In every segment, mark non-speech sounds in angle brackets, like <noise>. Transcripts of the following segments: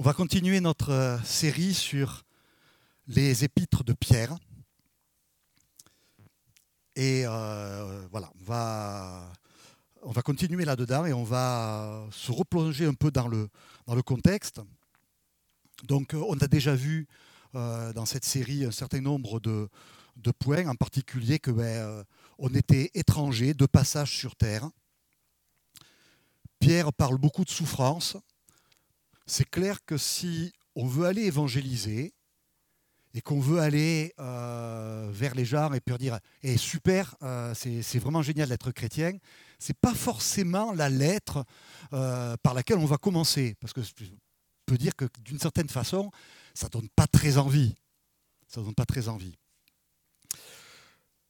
On va continuer notre euh, série sur les épîtres de Pierre. Et euh, voilà, on va, on va continuer là-dedans et on va se replonger un peu dans le, contexte. Donc, euh, on a déjà vu dans cette série un certain nombre de, de points, en particulier que ben, on était étrangers, de passage sur terre. Pierre parle beaucoup de souffrance, c'est clair que si on veut aller évangéliser et qu'on veut aller euh, vers les gens et puis dire eh, super, euh, c'est vraiment génial d'être chrétien, c'est pas forcément la lettre euh, par laquelle on va commencer, parce que je peux dire que d'une certaine façon, ça donne pas très envie, ça donne pas très envie.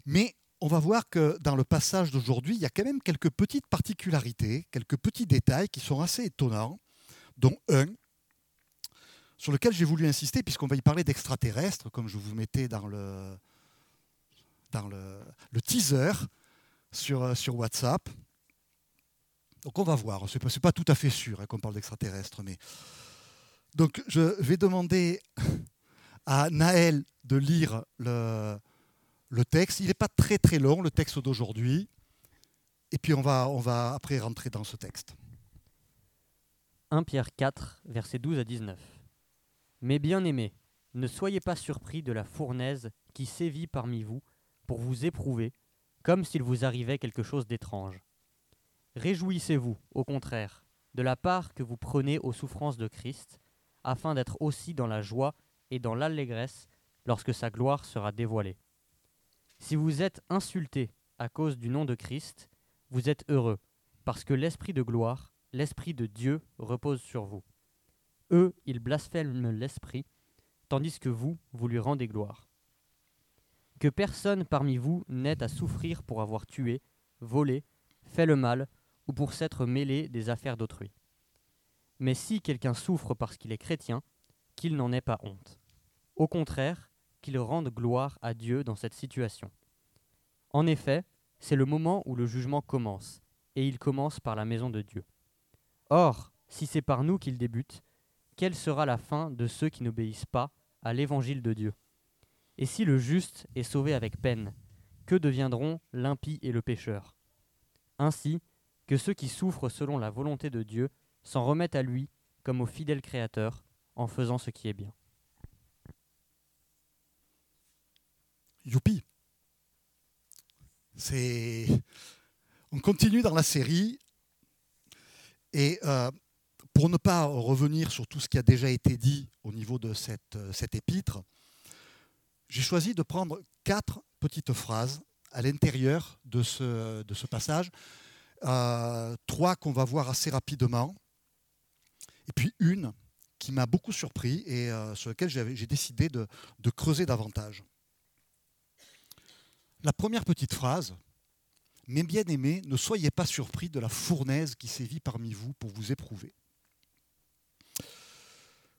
Mais on va voir que dans le passage d'aujourd'hui, il y a quand même quelques petites particularités, quelques petits détails qui sont assez étonnants dont un sur lequel j'ai voulu insister, puisqu'on va y parler d'extraterrestres, comme je vous mettais dans le, dans le, teaser sur, euh, sur WhatsApp. Donc on va voir, ce n'est pas, pas, tout à fait sûr hein, qu'on parle d'extraterrestres, mais... Donc je vais demander à Naël de lire le, le texte. Il n'est pas très très long, le texte d'aujourd'hui. Et puis on va, on va après rentrer dans ce texte. 1 Pierre 4, versets 12 à 19. Mais bien-aimés, ne soyez pas surpris de la fournaise qui sévit parmi vous pour vous éprouver, comme s'il vous arrivait quelque chose d'étrange. Réjouissez-vous, au contraire, de la part que vous prenez aux souffrances de Christ, afin d'être aussi dans la joie et dans l'allégresse lorsque sa gloire sera dévoilée. Si vous êtes insultés à cause du nom de Christ, vous êtes heureux, parce que l'Esprit de gloire l'Esprit de Dieu repose sur vous. Eux, ils blasphèment l'Esprit, tandis que vous, vous lui rendez gloire. Que personne parmi vous n'ait à souffrir pour avoir tué, volé, fait le mal, ou pour s'être mêlé des affaires d'autrui. Mais si quelqu'un souffre parce qu'il est chrétien, qu'il n'en ait pas honte. Au contraire, qu'il rende gloire à Dieu dans cette situation. En effet, c'est le moment où le jugement commence, et il commence par la maison de Dieu. Or, si c'est par nous qu'il débute, quelle sera la fin de ceux qui n'obéissent pas à l'évangile de Dieu? Et si le juste est sauvé avec peine, que deviendront l'impie et le pécheur? Ainsi, que ceux qui souffrent selon la volonté de Dieu s'en remettent à lui comme au fidèle Créateur en faisant ce qui est bien. Youpi. C'est... On continue dans la série et euh, pour ne pas revenir sur tout ce qui a déjà été dit au niveau de cette, euh, épître, j'ai choisi de prendre quatre petites phrases à l'intérieur de ce, de ce passage, euh, trois qu'on va voir assez rapidement, et puis une qui m'a beaucoup surpris et sur laquelle j'ai décidé de, de creuser davantage. La première petite phrase, mes bien-aimés, ne soyez pas surpris de la fournaise qui sévit parmi vous pour vous éprouver.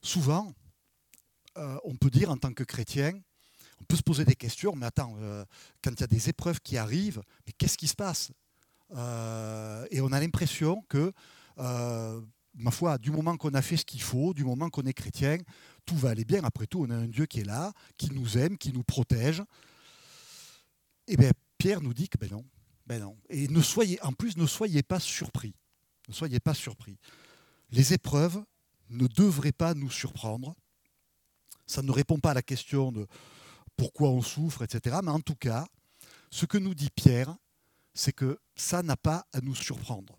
Souvent, euh, on peut dire en tant que chrétien, on peut se poser des questions, mais attends, euh, quand il y a des épreuves qui arrivent, mais qu'est-ce qui se passe euh, Et on a l'impression que, ma foi, du moment qu'on a fait ce qu'il faut, du moment qu'on est chrétien, tout va aller bien. Après tout, on a un Dieu qui est là, qui nous aime, qui nous protège. Eh bien, Pierre nous dit que ben non, ben. Et ne soyez, en plus, ne soyez pas surpris. Ne soyez pas surpris. Les épreuves ne devraient pas nous surprendre. Ça ne répond pas à la question de pourquoi on souffre, etc. Mais en tout cas, ce que nous dit Pierre, c'est que ça n'a pas à nous surprendre.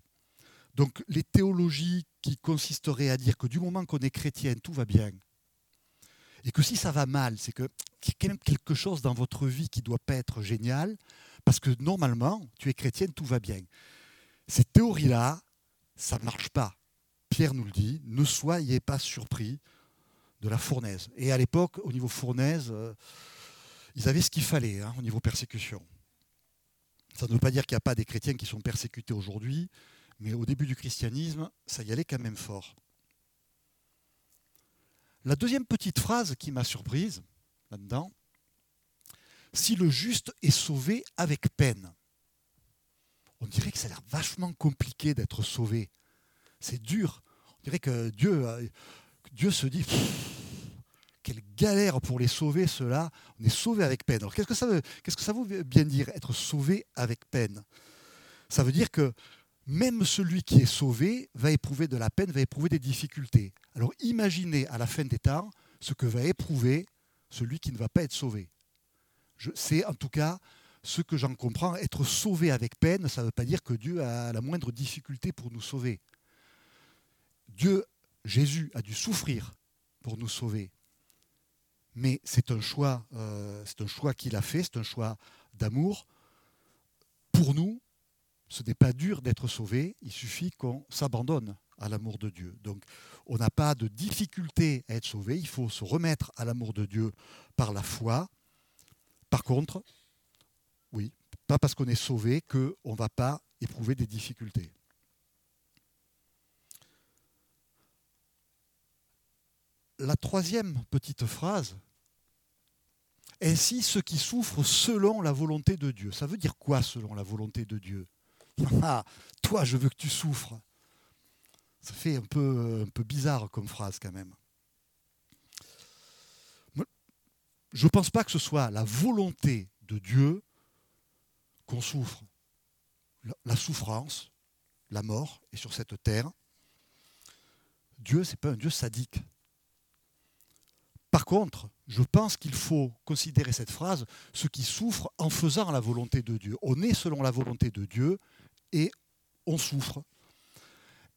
Donc les théologies qui consisteraient à dire que du moment qu'on est chrétien, tout va bien, et que si ça va mal, c'est qu'il y a quelque chose dans votre vie qui ne doit pas être génial, parce que normalement, tu es chrétienne, tout va bien. Cette théorie-là, ça ne marche pas. Pierre nous le dit, ne soyez pas surpris de la fournaise. Et à l'époque, au niveau fournaise, euh, ils avaient ce qu'il fallait hein, au niveau persécution. Ça ne veut pas dire qu'il n'y a pas des chrétiens qui sont persécutés aujourd'hui, mais au début du christianisme, ça y allait quand même fort. La deuxième petite phrase qui m'a surprise là-dedans, si le juste est sauvé avec peine. On dirait que ça a l'air vachement compliqué d'être sauvé. C'est dur. On dirait que Dieu, Dieu se dit, quelle galère pour les sauver, ceux-là. On est sauvé avec peine. Alors qu'est-ce que ça veut, qu'est-ce que ça veut bien dire, être sauvé avec peine? Ça veut dire que même celui qui est sauvé va éprouver de la peine, va éprouver des difficultés. Alors imaginez à la fin des temps ce que va éprouver celui qui ne va pas être sauvé. C'est en tout cas ce que j'en comprends. Être sauvé avec peine, ça ne veut pas dire que Dieu a la moindre difficulté pour nous sauver. Dieu, Jésus, a dû souffrir pour nous sauver. Mais c'est un choix, euh, choix qu'il a fait, c'est un choix d'amour. Pour nous, ce n'est pas dur d'être sauvé, il suffit qu'on s'abandonne à l'amour de Dieu. Donc on n'a pas de difficulté à être sauvé, il faut se remettre à l'amour de Dieu par la foi. Par contre, oui, pas parce qu'on est sauvé qu'on ne va pas éprouver des difficultés. La troisième petite phrase, ainsi ceux qui souffrent selon la volonté de Dieu. Ça veut dire quoi selon la volonté de Dieu? <laughs> Ah, toi, je veux que tu souffres. Ça fait un peu, un peu bizarre comme phrase quand même. Je ne pense pas que ce soit la volonté de Dieu qu'on souffre. La souffrance, la mort est sur cette terre. Dieu, ce n'est pas un Dieu sadique. Par contre, je pense qu'il faut considérer cette phrase, ceux qui souffrent en faisant la volonté de Dieu. On est selon la volonté de Dieu et on souffre.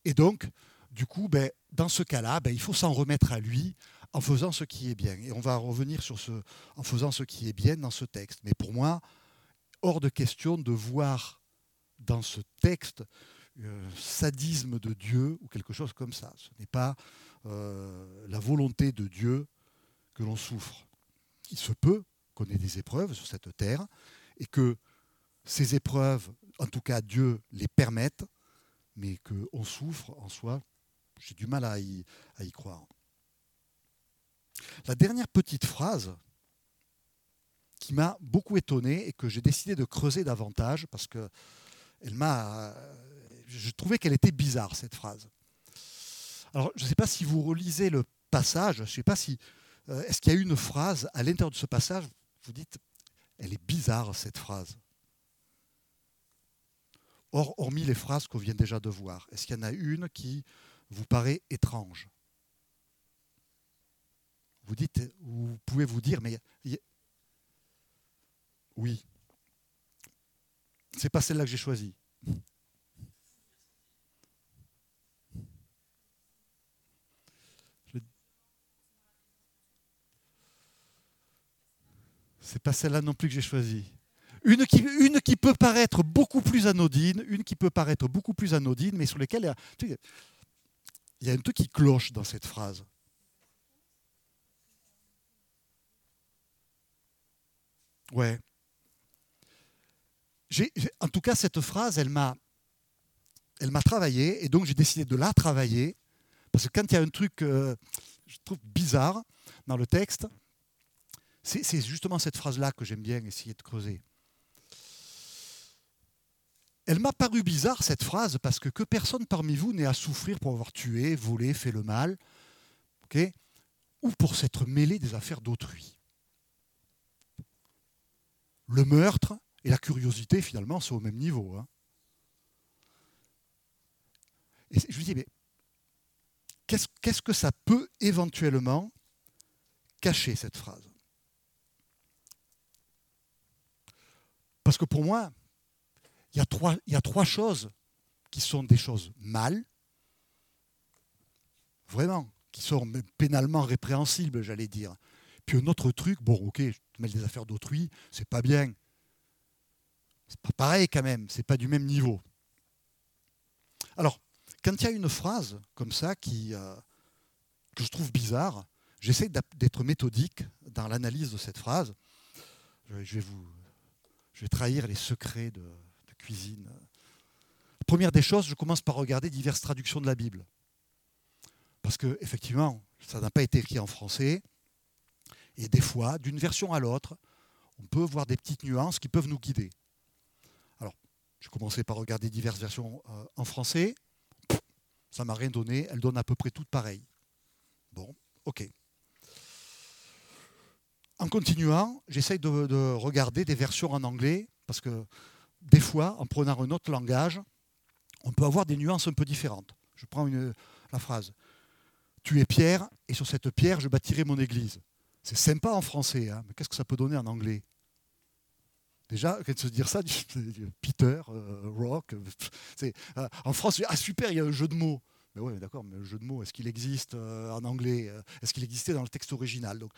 Et donc, du coup, ben, dans ce cas-là, ben, il faut s'en remettre à lui en faisant ce qui est bien. Et on va revenir sur ce, en faisant ce qui est bien dans ce texte. Mais pour moi, hors de question de voir dans ce texte euh, sadisme de Dieu ou quelque chose comme ça. Ce n'est pas euh, la volonté de Dieu que l'on souffre. Il se peut qu'on ait des épreuves sur cette terre et que ces épreuves, en tout cas Dieu les permette, mais qu'on souffre en soi, j'ai du mal à y, croire. La dernière petite phrase qui m'a beaucoup étonné et que j'ai décidé de creuser davantage parce que elle m'a, je trouvais qu'elle était bizarre cette phrase. Alors je ne sais pas si vous relisez le passage, je ne sais pas si euh, est-ce qu'il y a une phrase à l'intérieur de ce passage, vous dites, elle est bizarre cette phrase. Or, hormis les phrases qu'on vient déjà de voir, est-ce qu'il y en a une qui vous paraît étrange? Vous dites, vous pouvez vous dire, mais oui, c'est pas celle-là que j'ai choisie. C'est pas celle-là non plus que j'ai choisie. Une qui, une qui peut paraître beaucoup plus anodine, une qui peut paraître beaucoup plus anodine, mais sur a, il y a un truc qui cloche dans cette phrase. Ouais. en tout cas, cette phrase, elle m'a, travaillé, et donc j'ai décidé de la travailler, parce que quand il y a un truc, euh, je trouve bizarre dans le texte, c'est justement cette phrase-là que j'aime bien essayer de creuser. Elle m'a paru bizarre, cette phrase, parce que que personne parmi vous n'ait à souffrir pour avoir tué, volé, fait le mal, ou pour s'être mêlé des affaires d'autrui. Le meurtre et la curiosité, finalement, sont au même niveau. Hein. Et je me dis, mais qu'est-ce que ça peut éventuellement cacher, cette phrase? Parce que pour moi, il y, a trois, il y a trois choses qui sont des choses mal, vraiment, qui sont pénalement répréhensibles, j'allais dire. Puis un autre truc, bon, ok, je te mêle des affaires d'autrui, c'est pas bien. C'est pas pareil quand même, c'est pas du même niveau. Alors, quand il y a une phrase comme ça qui, euh, que je trouve bizarre, j'essaie d'être méthodique dans l'analyse de cette phrase. Je vais vous je vais trahir les secrets de, cuisine. Première des choses, je commence par regarder diverses traductions de la Bible. Parce que, effectivement, ça n'a pas été écrit en français. Et des fois, d'une version à l'autre, on peut voir des petites nuances qui peuvent nous guider. Alors, je commençais par regarder diverses versions euh, en français. Ça m'a rien donné. Elles donnent à peu près toutes pareilles. Bon, ok. En continuant, j'essaye de, de regarder des versions en anglais, parce que des fois, en prenant un autre langage, on peut avoir des nuances un peu différentes. Je prends la phrase. Tu es pierre, et sur cette pierre, je bâtirai mon église. C'est sympa en français, hein, mais qu'est-ce que ça peut donner en anglais? Déjà, quand se dire ça, <laughs> Peter, euh, Rock, euh, euh, en France, ah super, il y a un jeu de mots. Mais oui, d'accord, mais le jeu de mots, est-ce qu'il existe en anglais Est-ce qu'il existait dans le texte original? Donc,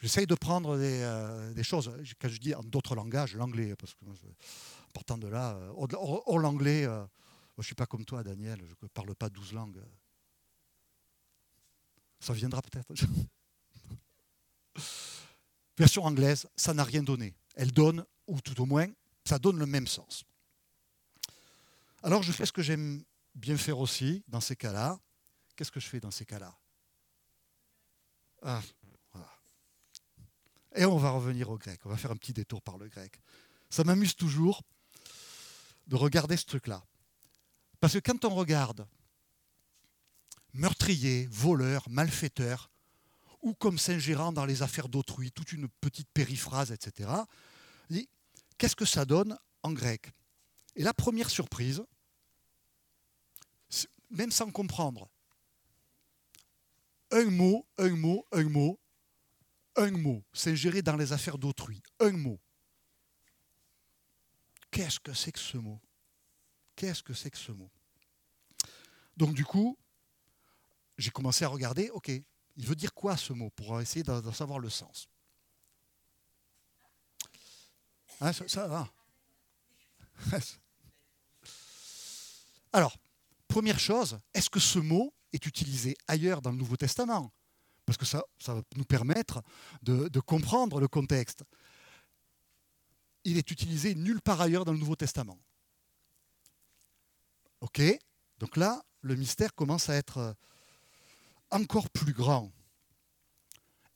j'essaye de prendre des, choses. Quand je dis en d'autres langages, l'anglais, parce que partant de là, hors, l'anglais, moi, je ne suis pas comme toi, Daniel, je ne parle pas douze langues. Ça viendra peut-être. <laughs> Version anglaise, ça n'a rien donné. Elle donne, ou tout au moins, ça donne le même sens. Alors je fais ce que j'aime bien faire aussi dans ces cas-là. Qu'est-ce que je fais dans ces cas-là? Ah, Et on va revenir au grec. On va faire un petit détour par le grec. Ça m'amuse toujours de regarder ce truc-là. Parce que quand on regarde meurtrier, voleur, malfaiteur, ou comme Saint-Gérant dans les affaires d'autrui, toute une petite périphrase, etc. Qu'est-ce que ça donne en grec? Et la première surprise, même sans comprendre, un mot, un mot, un mot, un mot, Saint-Géré dans les affaires d'autrui, un mot. Qu'est-ce que c'est que ce mot? Qu'est-ce que c'est que ce mot? Donc du coup, j'ai commencé à regarder, ok, il veut dire quoi ce mot pour essayer d'en savoir le sens? Hein, ça, va. <laughs> Alors, première chose, est-ce que ce mot est utilisé ailleurs dans le Nouveau Testament? Parce que ça, va nous permettre de, de comprendre le contexte. Il est utilisé nulle part ailleurs dans le Nouveau Testament. Ok? Donc là, le mystère commence à être encore plus grand.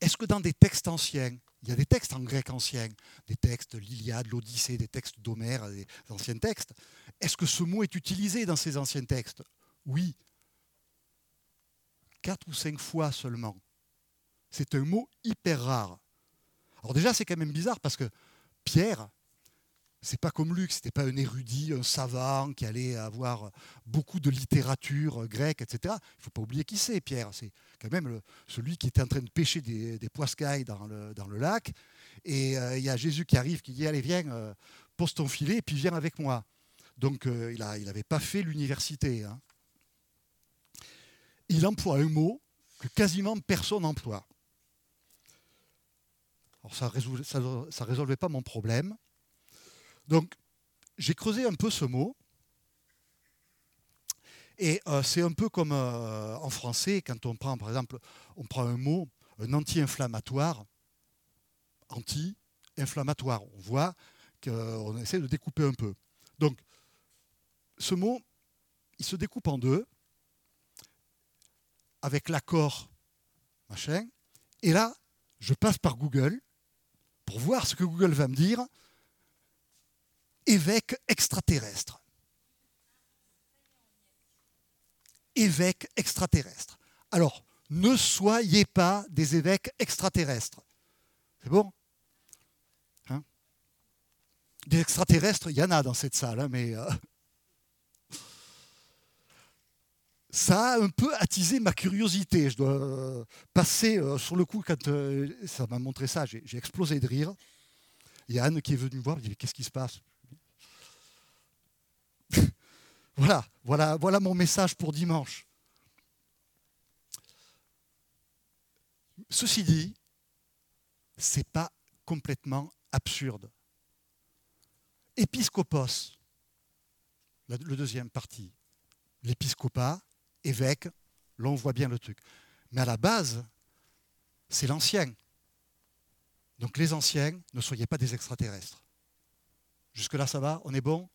Est-ce que dans des textes anciens, il y a des textes en grec ancien, des textes l'Iliade, l'Odyssée, des textes d'Homère, des anciens textes, est-ce que ce mot est utilisé dans ces anciens textes? Oui. Quatre ou cinq fois seulement. C'est un mot hyper rare. Alors déjà, c'est quand même bizarre parce que Pierre, c'est pas comme Luc, c'était pas un érudit, un savant qui allait avoir beaucoup de littérature grecque, etc. Il faut pas oublier qui c'est, Pierre. C'est quand même celui qui était en train de pêcher des, poiscailles dans le, dans le, lac. Et euh, il y a Jésus qui arrive, qui dit Allez, viens, euh, pose ton filet, et puis viens avec moi. Donc euh, il n'avait il pas fait l'université. Hein. Il emploie un mot que quasiment personne n'emploie. Alors ça ne résolvait pas mon problème. Donc, j'ai creusé un peu ce mot. Et euh, c'est un peu comme euh, en français, quand on prend, par exemple, on prend un mot, un anti-inflammatoire, anti-inflammatoire. On voit qu'on essaie de découper un peu. Donc, ce mot, il se découpe en deux, avec l'accord machin. Et là, je passe par Google pour voir ce que Google va me dire évêque extraterrestre. Évêque extraterrestre. Alors, ne soyez pas des évêques extraterrestres. C'est bon? Hein? Des extraterrestres, il y en a dans cette salle, hein, mais euh, ça a un peu attisé ma curiosité. Je dois euh, passer euh, sur le coup, quand ça m'a montré ça, j'ai explosé de rire. Il y a Anne qui est venue me voir, me dit Qu'est-ce qui se passe? Voilà, voilà, mon message pour dimanche. Ceci dit, c'est pas complètement absurde. Épiscopos, le deuxième partie, l'épiscopat, évêque, là voit bien le truc. Mais à la base, c'est l'ancien. Donc les anciens, ne soyez pas des extraterrestres. Jusque-là, ça va On est bon?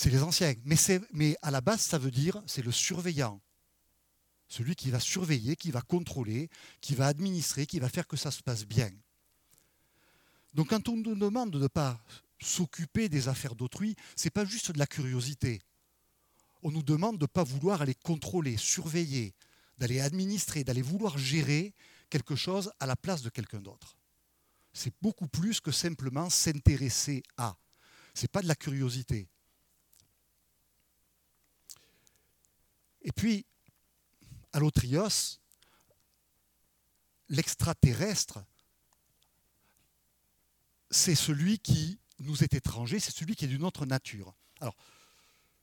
C'est les anciens. Mais, à la base, ça veut dire c'est le surveillant. Celui qui va surveiller, qui va contrôler, qui va administrer, qui va faire que ça se passe bien. Donc quand on nous demande de ne pas s'occuper des affaires d'autrui, ce n'est pas juste de la curiosité. on nous demande de ne pas vouloir aller contrôler, surveiller, d'aller administrer, d'aller vouloir gérer quelque chose à la place de quelqu'un d'autre. C'est beaucoup plus que simplement s'intéresser à. Ce n'est pas de la curiosité. Et puis, à l'Autrios, l'extraterrestre, c'est celui qui nous est étranger, c'est celui qui est d'une autre nature. Alors,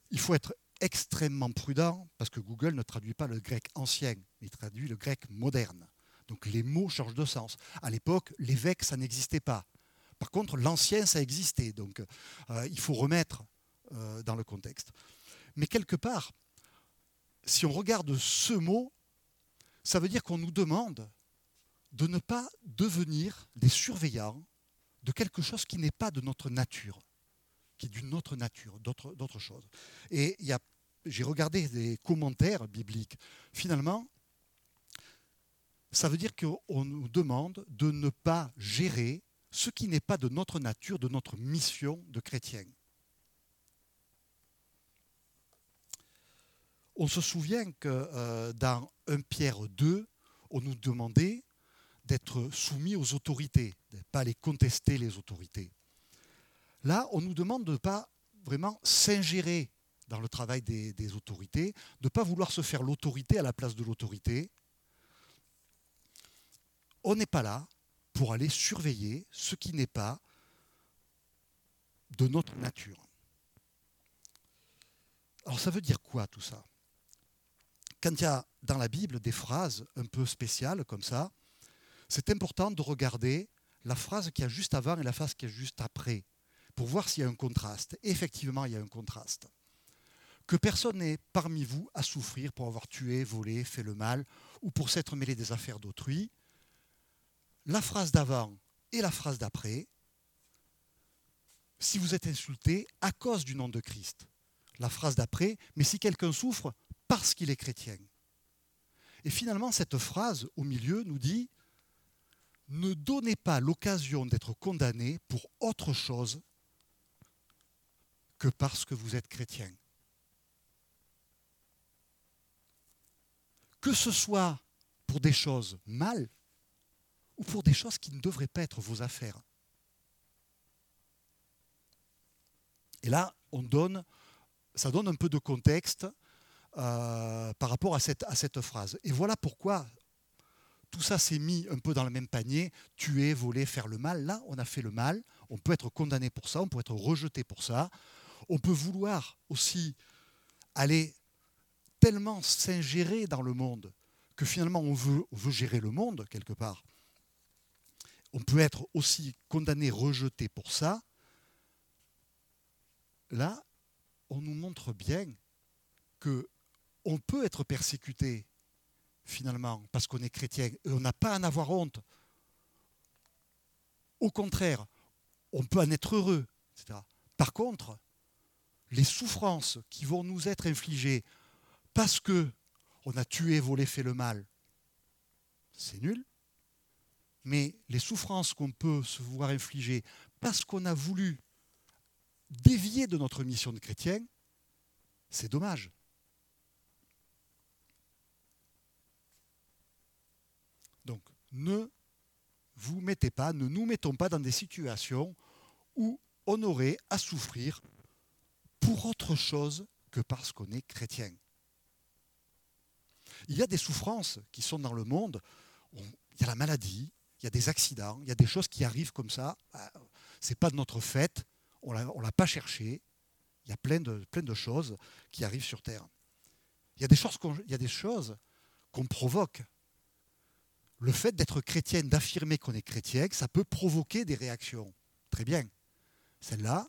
il faut être extrêmement prudent parce que Google ne traduit pas le grec ancien, il traduit le grec moderne. Donc les mots changent de sens. À l'époque, l'évêque, ça n'existait pas. Par contre, l'ancien, ça existait. Donc euh, il faut remettre euh, dans le contexte. Mais quelque part, si on regarde ce mot, ça veut dire qu'on nous demande de ne pas devenir des surveillants de quelque chose qui n'est pas de notre nature, qui est d'une autre nature, d'autres choses. Et j'ai regardé des commentaires bibliques. Finalement, ça veut dire qu'on nous demande de ne pas gérer ce qui n'est pas de notre nature, de notre mission de chrétien. On se souvient que euh, dans 1 Pierre 2, on nous demandait d'être soumis aux autorités, de ne pas aller contester les autorités. Là, on nous demande de ne pas vraiment s'ingérer dans le travail des, des autorités, de ne pas vouloir se faire l'autorité à la place de l'autorité. On n'est pas là pour aller surveiller ce qui n'est pas de notre nature. Alors ça veut dire quoi tout ça? Quand il y a dans la Bible des phrases un peu spéciales comme ça, c'est important de regarder la phrase qui a juste avant et la phrase qui est juste après, pour voir s'il y a un contraste. effectivement, il y a un contraste. Que personne n'ait parmi vous à souffrir pour avoir tué, volé, fait le mal, ou pour s'être mêlé des affaires d'autrui. La phrase d'avant et la phrase d'après, si vous êtes insulté à cause du nom de Christ. La phrase d'après, mais si quelqu'un souffre parce qu'il est chrétien. Et finalement, cette phrase au milieu nous dit, ne donnez pas l'occasion d'être condamné pour autre chose que parce que vous êtes chrétien. Que ce soit pour des choses mal ou pour des choses qui ne devraient pas être vos affaires. Et là, on donne, ça donne un peu de contexte euh, par rapport à cette, phrase. Et voilà pourquoi tout ça s'est mis un peu dans le même panier, tuer, voler, faire le mal. Là, on a fait le mal, on peut être condamné pour ça, on peut être rejeté pour ça. On peut vouloir aussi aller tellement s'ingérer dans le monde que finalement on veut, on veut gérer le monde quelque part. On peut être aussi condamné, rejeté pour ça. Là, on nous montre bien que on peut être persécuté finalement, parce qu'on est chrétien. Et on n'a pas à en avoir honte. Au contraire, on peut en être heureux, etc. Par contre, les souffrances qui vont nous être infligées parce que on a tué, volé, fait le mal, c'est nul. Mais les souffrances qu'on peut se voir infliger parce qu'on a voulu dévier de notre mission de chrétien, c'est dommage. Donc, ne vous mettez pas, ne nous mettons pas dans des situations où on aurait à souffrir pour autre chose que parce qu'on est chrétien. Il y a des souffrances qui sont dans le monde. Il y a la maladie, il y a des accidents, il y a des choses qui arrivent comme ça. Ah, Ce n'est pas de notre fait, on ne l'a pas cherché. Il y a plein de, choses qui arrivent sur Terre. Il y a des choses qu'on provoque le fait d'être chrétien, d'affirmer qu'on est chrétien, ça peut provoquer des réactions. Très bien. Celle-là,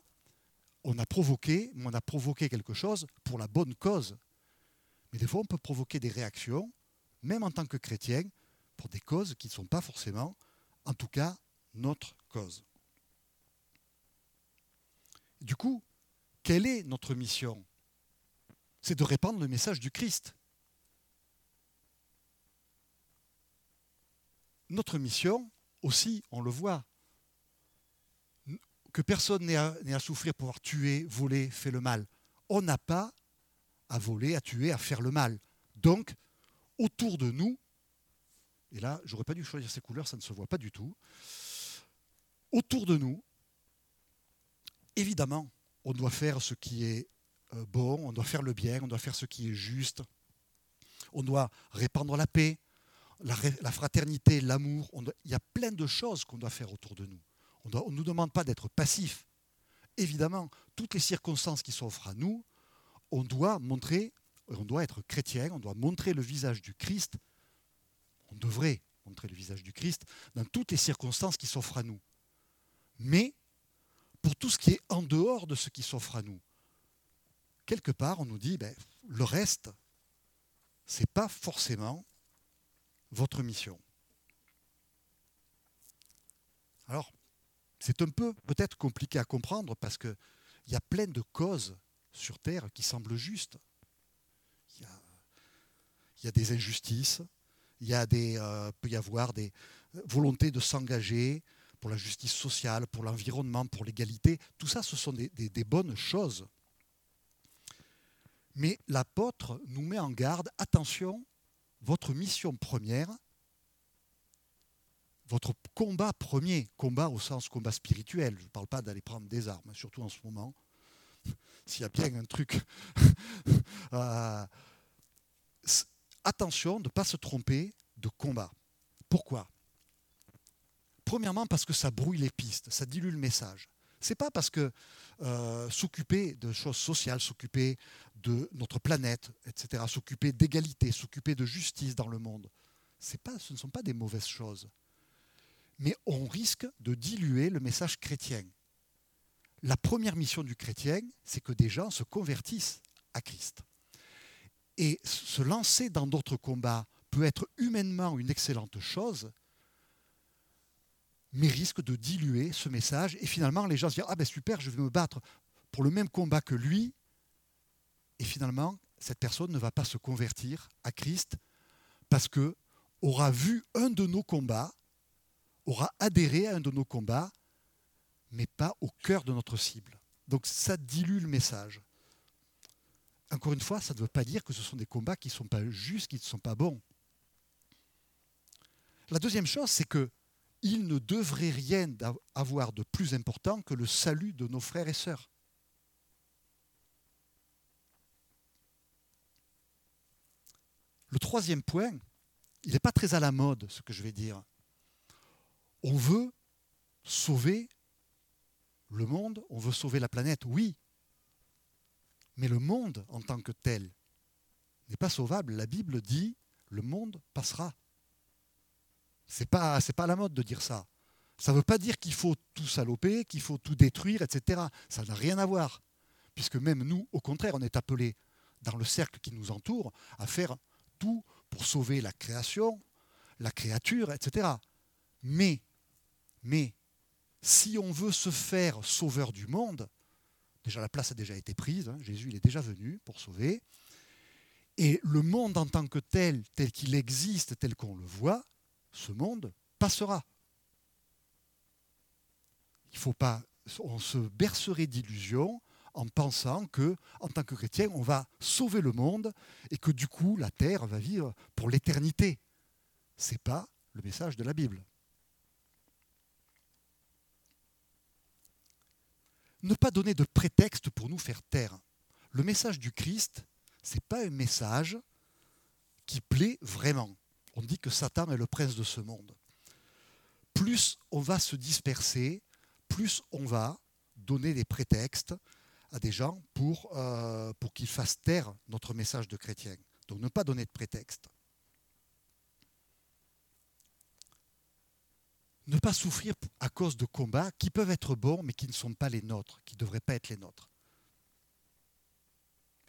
on a provoqué, on a provoqué quelque chose pour la bonne cause. Mais des fois, on peut provoquer des réactions, même en tant que chrétien, pour des causes qui ne sont pas forcément, en tout cas, notre cause. Du coup, quelle est notre mission? C'est de répandre le message du Christ. Notre mission aussi, on le voit, que personne n'ait à, souffrir pour avoir tué, volé, fait le mal. On n'a pas à voler, à tuer, à faire le mal. Donc, autour de nous, et là, j'aurais pas dû choisir ces couleurs, ça ne se voit pas du tout. Autour de nous, évidemment, on doit faire ce qui est euh, bon, on doit faire le bien, on doit faire ce qui est juste, on doit répandre la paix, la, fraternité, l'amour. Il y a plein de choses qu'on doit faire autour de nous. On ne nous demande pas d'être passif. Évidemment, toutes les circonstances qui s'offrent à nous, on doit montrer, on doit être chrétien, on doit montrer le visage du Christ. On devrait montrer le visage du Christ dans toutes les circonstances qui s'offrent à nous. Mais pour tout ce qui est en dehors de ce qui s'offre à nous, quelque part, on nous dit, ben, le reste, ce n'est pas forcément votre mission. Alors, c'est un peu peut-être compliqué à comprendre parce qu'il y a plein de causes sur Terre qui semblent justes. Il y a, des injustices, il euh, peut y avoir des volontés de s'engager pour la justice sociale, pour l'environnement, pour l'égalité. Tout ça, ce sont des bonnes choses. Mais l'apôtre nous met en garde, attention, votre mission première, votre combat premier, combat au sens combat spirituel, je ne parle pas d'aller prendre des armes, surtout en ce moment, <laughs> s'il y a bien un truc. <laughs> Euh, attention de ne pas se tromper de combat. Pourquoi? Premièrement parce que ça brouille les pistes, ça dilue le message. C'est pas parce que euh, s'occuper de choses sociales, s'occuper de notre planète, etc., s'occuper d'égalité, s'occuper de justice dans le monde, ce ne sont pas des mauvaises choses. Mais on risque de diluer le message chrétien. La première mission du chrétien, c'est que des gens se convertissent à Christ. Et se lancer dans d'autres combats peut être humainement une excellente chose, mais risque de diluer ce message. Et finalement, les gens se disent Ah ben super, je vais me battre pour le même combat que lui. Et finalement, cette personne ne va pas se convertir à Christ parce que aura vu un de nos combats, aura adhéré à un de nos combats, mais pas au cœur de notre cible. Donc ça dilue le message. Encore une fois, ça ne veut pas dire que ce sont des combats qui ne sont pas justes, qui ne sont pas bons. La deuxième chose, c'est que il ne devrait rien avoir de plus important que le salut de nos frères et sœurs. Le troisième point, il n'est pas très à la mode, ce que je vais dire. On veut sauver le monde, on veut sauver la planète, oui. Mais le monde en tant que tel n'est pas sauvable. La Bible dit, le monde passera. C'est pas, c'est pas la mode de dire ça. Ça ne veut pas dire qu'il faut tout saloper, qu'il faut tout détruire, etc. Ça n'a rien à voir. Puisque même nous, au contraire, on est appelés dans le cercle qui nous entoure à faire tout pour sauver la création, la créature, etc. Mais, mais, si on veut se faire sauveur du monde, déjà la place a déjà été prise, hein, Jésus il est déjà venu pour sauver, et le monde en tant que tel, tel qu'il existe, tel qu'on le voit, ce monde passera. Il faut pas, on se bercerait d'illusions en pensant que, en tant que chrétien, on va sauver le monde et que du coup la terre va vivre pour l'éternité. Ce n'est pas le message de la Bible. Ne pas donner de prétexte pour nous faire taire. Le message du Christ, ce n'est pas un message qui plaît vraiment on dit que Satan est le prince de ce monde. Plus on va se disperser, plus on va donner des prétextes à des gens pour, euh, qu'ils fassent taire notre message de chrétien. Donc ne pas donner de prétexte. Ne pas souffrir à cause de combats qui peuvent être bons mais qui ne sont pas les nôtres, qui ne devraient pas être les nôtres.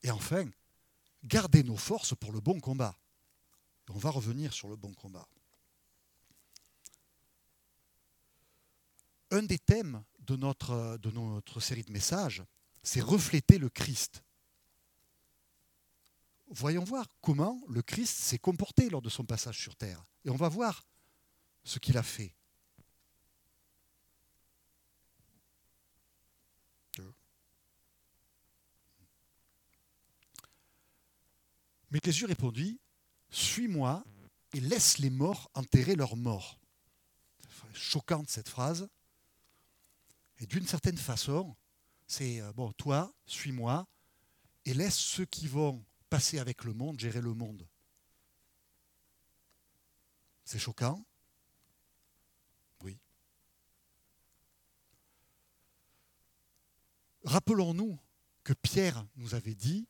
Et enfin, garder nos forces pour le bon combat. On va revenir sur le bon combat. Un des thèmes de notre, série de messages, c'est refléter le Christ. Voyons voir comment le Christ s'est comporté lors de son passage sur terre. Et on va voir ce qu'il a fait. Jésus répondit, Suis-moi et laisse les morts enterrer leurs morts. Choquante cette phrase. Et d'une certaine façon, c'est, euh, bon, toi, suis-moi, et laisse ceux qui vont passer avec le monde gérer le monde. C'est choquant? Oui. Rappelons-nous que Pierre nous avait dit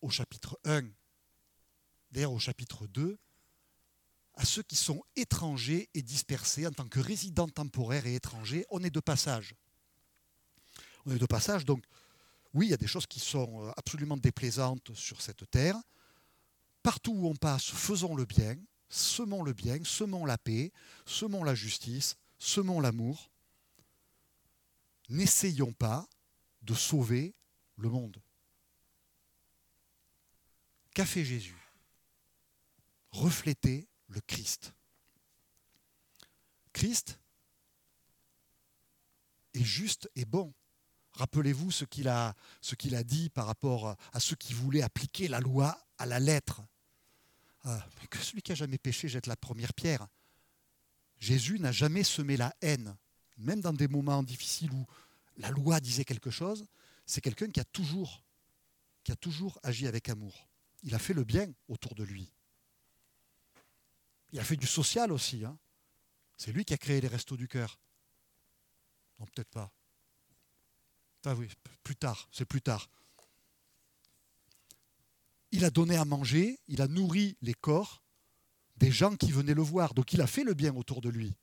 au chapitre 1, d'ailleurs au chapitre 2, à ceux qui sont étrangers et dispersés en tant que résidents temporaires et étrangers, on est de passage. On est de passage, donc oui, il y a des choses qui sont euh, absolument déplaisantes sur cette terre. Partout où on passe, faisons le bien, semons le bien, semons la paix, semons la justice, semons l'amour. N'essayons pas de sauver le monde. Qu'a fait Jésus? Refléter le Christ. Christ est juste et bon. Rappelez-vous ce qu'il a, dit par rapport à ceux qui voulaient appliquer la loi à la lettre. Ah, que celui qui a jamais péché jette la première pierre. Jésus n'a jamais semé la haine, même dans des moments difficiles où la loi disait quelque chose. C'est quelqu'un qui a toujours agi avec amour. Il a fait le bien autour de lui. Il a fait du social aussi. Hein. C'est lui qui a créé les restos du cœur. Non, peut-être pas. Ah oui, plus tard, c'est plus tard. Il a donné à manger, il a nourri les corps des gens qui venaient le voir. Donc il a fait le bien autour de lui.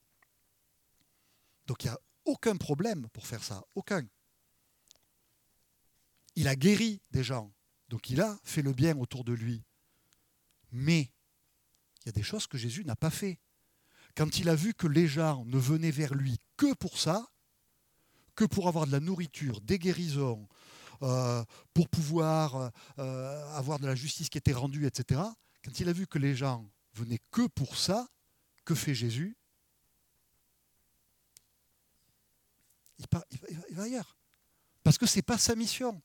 Donc il n'y a aucun problème pour faire ça, aucun. Il a guéri des gens, donc il a fait le bien autour de lui. Mais il y a des choses que Jésus n'a pas fait. Quand il a vu que les gens ne venaient vers lui que pour ça, que pour avoir de la nourriture, des guérisons, euh, pour pouvoir euh, avoir de la justice qui était rendue, etc., quand il a vu que les gens venaient que pour ça, que fait Jésus? Il, il, va, ailleurs. Parce que ce n'est pas sa mission.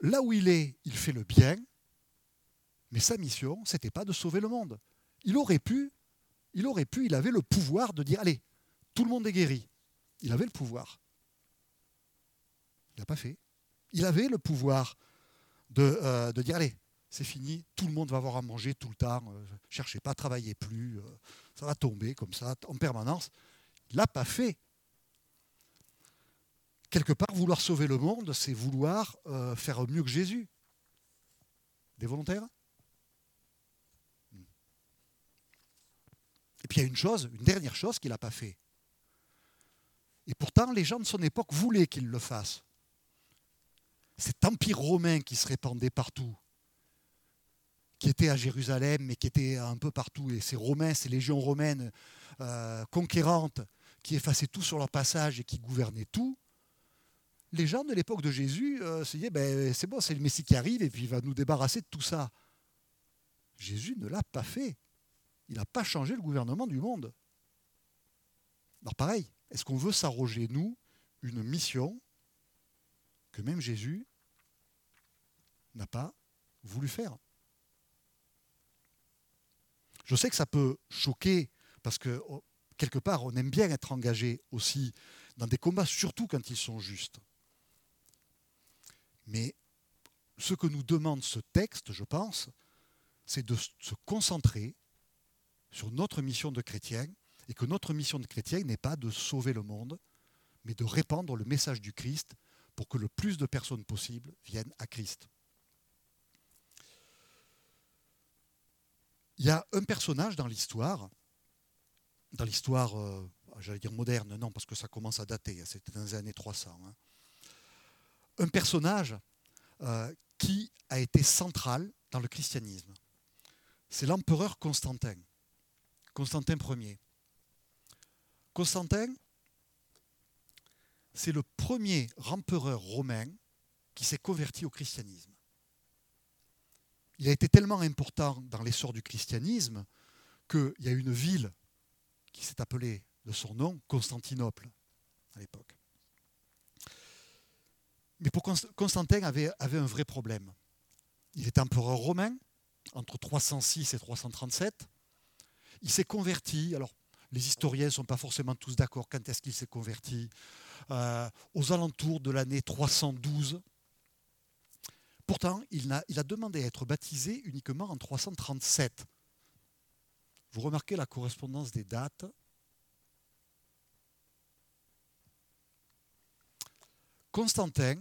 Là où il est, il fait le bien, mais sa mission, ce n'était pas de sauver le monde. Il aurait pu, il aurait pu, il avait le pouvoir de dire, allez, tout le monde est guéri. Il avait le pouvoir. Il n'a pas fait. Il avait le pouvoir de, euh, de dire, allez, c'est fini, tout le monde va avoir à manger tout le temps, euh, cherchez pas, travaillez plus, euh, ça va tomber comme ça en permanence. Il l'a pas fait. Quelque part, vouloir sauver le monde, c'est vouloir faire mieux que Jésus. Des volontaires? Et puis il y a une chose, une dernière chose qu'il n'a pas fait. Et pourtant, les gens de son époque voulaient qu'il le fasse. Cet empire romain qui se répandait partout, qui était à Jérusalem, mais qui était un peu partout, et ces Romains, ces légions romaines euh, conquérantes, qui effaçaient tout sur leur passage et qui gouvernaient tout, les gens de l'époque de Jésus euh, se disaient, ben, c'est bon, c'est le Messie qui arrive et puis il va nous débarrasser de tout ça. Jésus ne l'a pas fait. Il n'a pas changé le gouvernement du monde. Alors pareil, est-ce qu'on veut s'arroger, nous, une mission que même Jésus n'a pas voulu faire? Je sais que ça peut choquer, parce que oh, quelque part, on aime bien être engagé aussi dans des combats, surtout quand ils sont justes. Mais ce que nous demande ce texte, je pense, c'est de se concentrer sur notre mission de chrétien et que notre mission de chrétien n'est pas de sauver le monde, mais de répandre le message du Christ pour que le plus de personnes possible viennent à Christ. Il y a un personnage dans l'histoire, dans l'histoire, euh, j'allais dire moderne, non, parce que ça commence à dater, hein, c'était dans les années 300. Hein. Un personnage euh, qui a été central dans le christianisme. C'est l'empereur Constantin. Constantin Ier. Constantin, c'est le premier empereur romain qui s'est converti au christianisme. Il a été tellement important dans l'essor du christianisme qu'il y a une ville qui s'est appelée de son nom Constantinople à l'époque. Mais pour Constantin avait, avait un vrai problème. Il était empereur romain, entre 306 et 337. Il s'est converti. Alors, les historiens ne sont pas forcément tous d'accord quand est-ce qu'il s'est converti. Euh, aux alentours de l'année 312. Pourtant, il a, il a demandé à être baptisé uniquement en 337. Vous remarquez la correspondance des dates. Constantin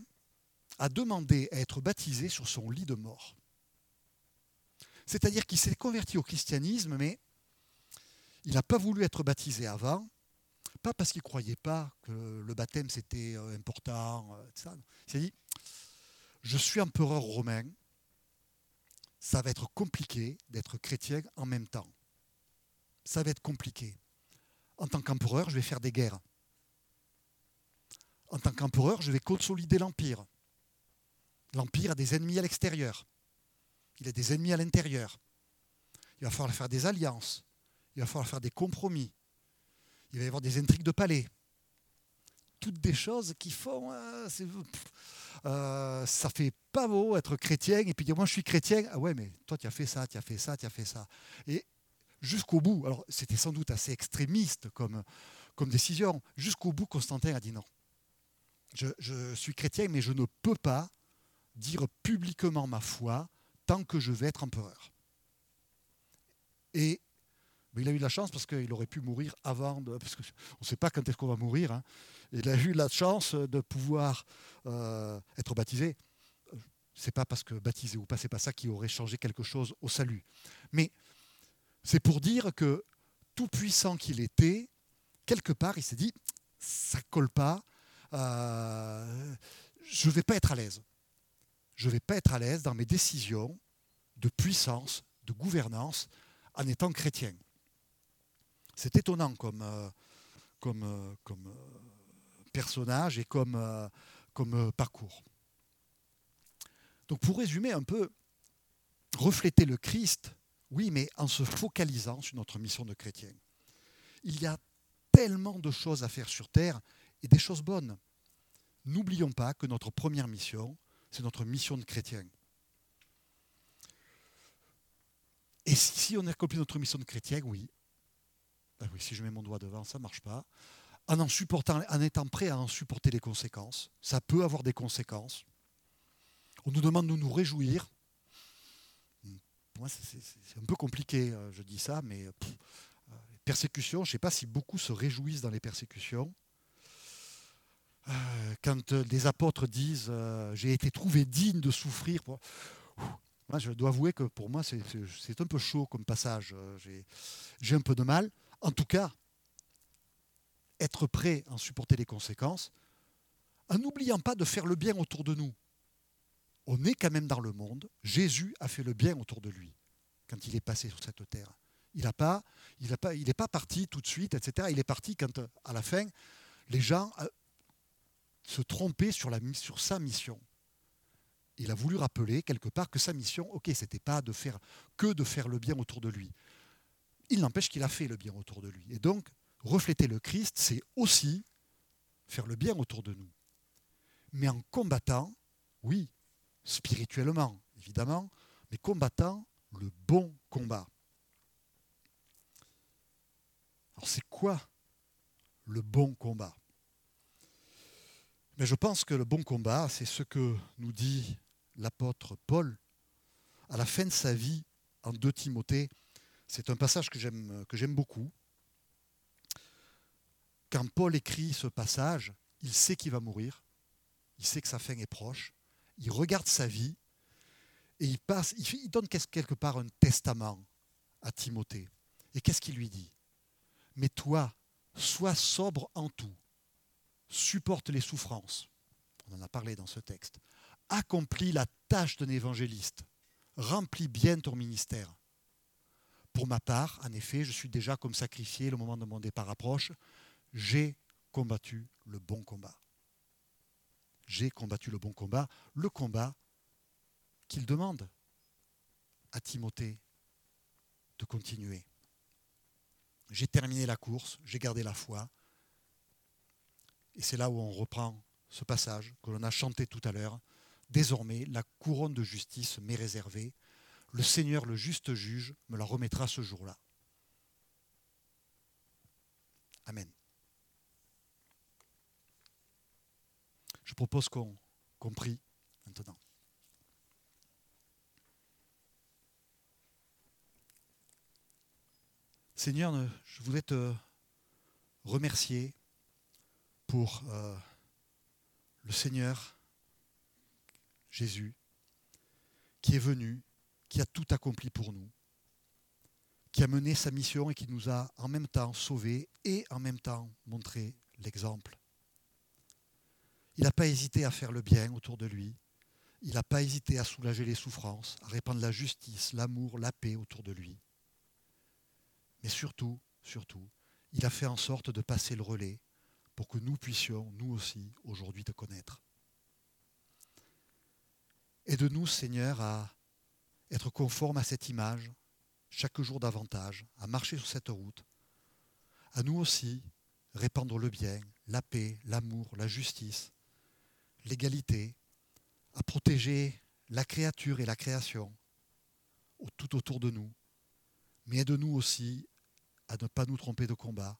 a demandé à être baptisé sur son lit de mort. C'est-à-dire qu'il s'est converti au christianisme, mais il n'a pas voulu être baptisé avant, pas parce qu'il ne croyait pas que le baptême c'était euh, important. Euh, il s'est dit, je suis empereur romain, ça va être compliqué d'être chrétien en même temps. Ça va être compliqué. En tant qu'empereur, je vais faire des guerres. En tant qu'empereur, je vais consolider l'empire. L'empire a des ennemis à l'extérieur. Il a des ennemis à l'intérieur. Il va falloir faire des alliances. Il va falloir faire des compromis. Il va y avoir des intrigues de palais. Toutes des choses qui font. Euh, euh, ça fait pas beau être chrétien et puis dire moi je suis chrétien. Ah ouais, mais toi tu as fait ça, tu as fait ça, tu as fait ça. Et jusqu'au bout, alors c'était sans doute assez extrémiste comme, comme décision, jusqu'au bout Constantin a dit non. je suis chrétien, mais je ne peux pas dire publiquement ma foi tant que je vais être empereur. Et il a eu de la chance parce qu'il aurait pu mourir avant, de, parce qu'on ne sait pas quand est-ce qu'on va mourir. Hein. Il a eu la chance de pouvoir euh, être baptisé. C'est pas parce que baptisé ou pas, c'est pas ça qui aurait changé quelque chose au salut. Mais c'est pour dire que tout puissant qu'il était, quelque part, il s'est dit, ça colle pas, euh, je ne vais pas être à l'aise je ne vais pas être à l'aise dans mes décisions de puissance, de gouvernance, en étant chrétien. C'est étonnant comme, euh, comme, euh, comme euh, personnage et comme, comme parcours. Donc pour résumer un peu, refléter le Christ, oui, mais en se focalisant sur notre mission de chrétien. Il y a tellement de choses à faire sur Terre et des choses bonnes. N'oublions pas que notre première mission, c'est notre mission de chrétien. Et si on accomplit notre mission de chrétien, oui. Ben oui, si je mets mon doigt devant, ça ne marche pas. En, étant prêt à en supporter les conséquences. Ça peut avoir des conséquences. On nous demande de nous réjouir. Pour moi, c'est un peu compliqué, euh, je dis ça, mais pff, euh, persécutions, je ne sais pas si beaucoup se réjouissent dans les persécutions. Euh, quand euh, des apôtres disent euh, j'ai été trouvé digne de souffrir, je dois avouer que pour moi c'est un peu chaud comme passage. J'ai un peu de mal. En tout cas, être prêt à en supporter les conséquences, en n'oubliant pas de faire le bien autour de nous. On est quand même dans le monde. Jésus a fait le bien autour de lui quand il est passé sur cette terre. Il n'est pas, parti tout de suite, etc. Il est parti quand, à la fin, les gens se tromper sur, la, sur sa mission. Il a voulu rappeler quelque part que sa mission, ok, c'était pas de faire que de faire le bien autour de lui. Il n'empêche qu'il a fait le bien autour de lui. Et donc, refléter le Christ, c'est aussi faire le bien autour de nous. Mais en combattant, oui, spirituellement, évidemment, mais combattant le bon combat. Alors c'est quoi le bon combat? Mais je pense que le bon combat, c'est ce que nous dit l'apôtre Paul à la fin de sa vie en 2 Timothée. C'est un passage que j'aime, beaucoup. Quand Paul écrit ce passage, il sait qu'il va mourir, il sait que sa fin est proche, il regarde sa vie et il, passe, il donne quelque part un testament à Timothée. Et qu'est-ce qu'il lui dit? Mais toi, sois sobre en tout supporte les souffrances. On en a parlé dans ce texte. Accomplis la tâche d'un évangéliste. Remplis bien ton ministère. Pour ma part, en effet, je suis déjà comme sacrifié, le moment de mon départ approche. J'ai combattu le bon combat. J'ai combattu le bon combat, le combat qu'il demande à Timothée de continuer. J'ai terminé la course, j'ai gardé la foi, et c'est là où on reprend ce passage que l'on a chanté tout à l'heure. Désormais, la couronne de justice m'est réservée. Le Seigneur, le juste juge, me la remettra ce jour-là. Amen. Je propose qu'on prie maintenant. Seigneur, je voudrais te remercier pour euh, le Seigneur Jésus qui est venu, qui a tout accompli pour nous, qui a mené sa mission et qui nous a en même temps sauvés et en même temps montré l'exemple. Il n'a pas hésité à faire le bien autour de lui. Il n'a pas hésité à soulager les souffrances, à répandre la justice, l'amour, la paix autour de lui. Mais surtout, surtout, il a fait en sorte de passer le relais pour que nous puissions, nous aussi, aujourd'hui te connaître. Aide-nous, Seigneur, à être conformes à cette image, chaque jour davantage, à marcher sur cette route, à nous aussi répandre le bien, la paix, l'amour, la justice, l'égalité, à protéger la créature et la création tout autour de nous, mais aide-nous aussi à ne pas nous tromper de combat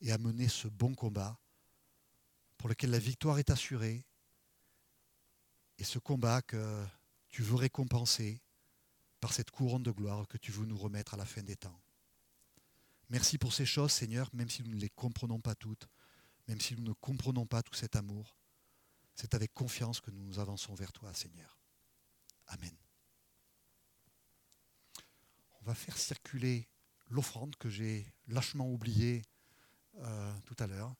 et à mener ce bon combat pour lequel la victoire est assurée et ce combat que tu veux récompenser par cette couronne de gloire que tu veux nous remettre à la fin des temps. Merci pour ces choses, Seigneur, même si nous ne les comprenons pas toutes, même si nous ne comprenons pas tout cet amour. C'est avec confiance que nous avançons vers toi, Seigneur. Amen. On va faire circuler l'offrande que j'ai lâchement oubliée euh, tout à l'heure.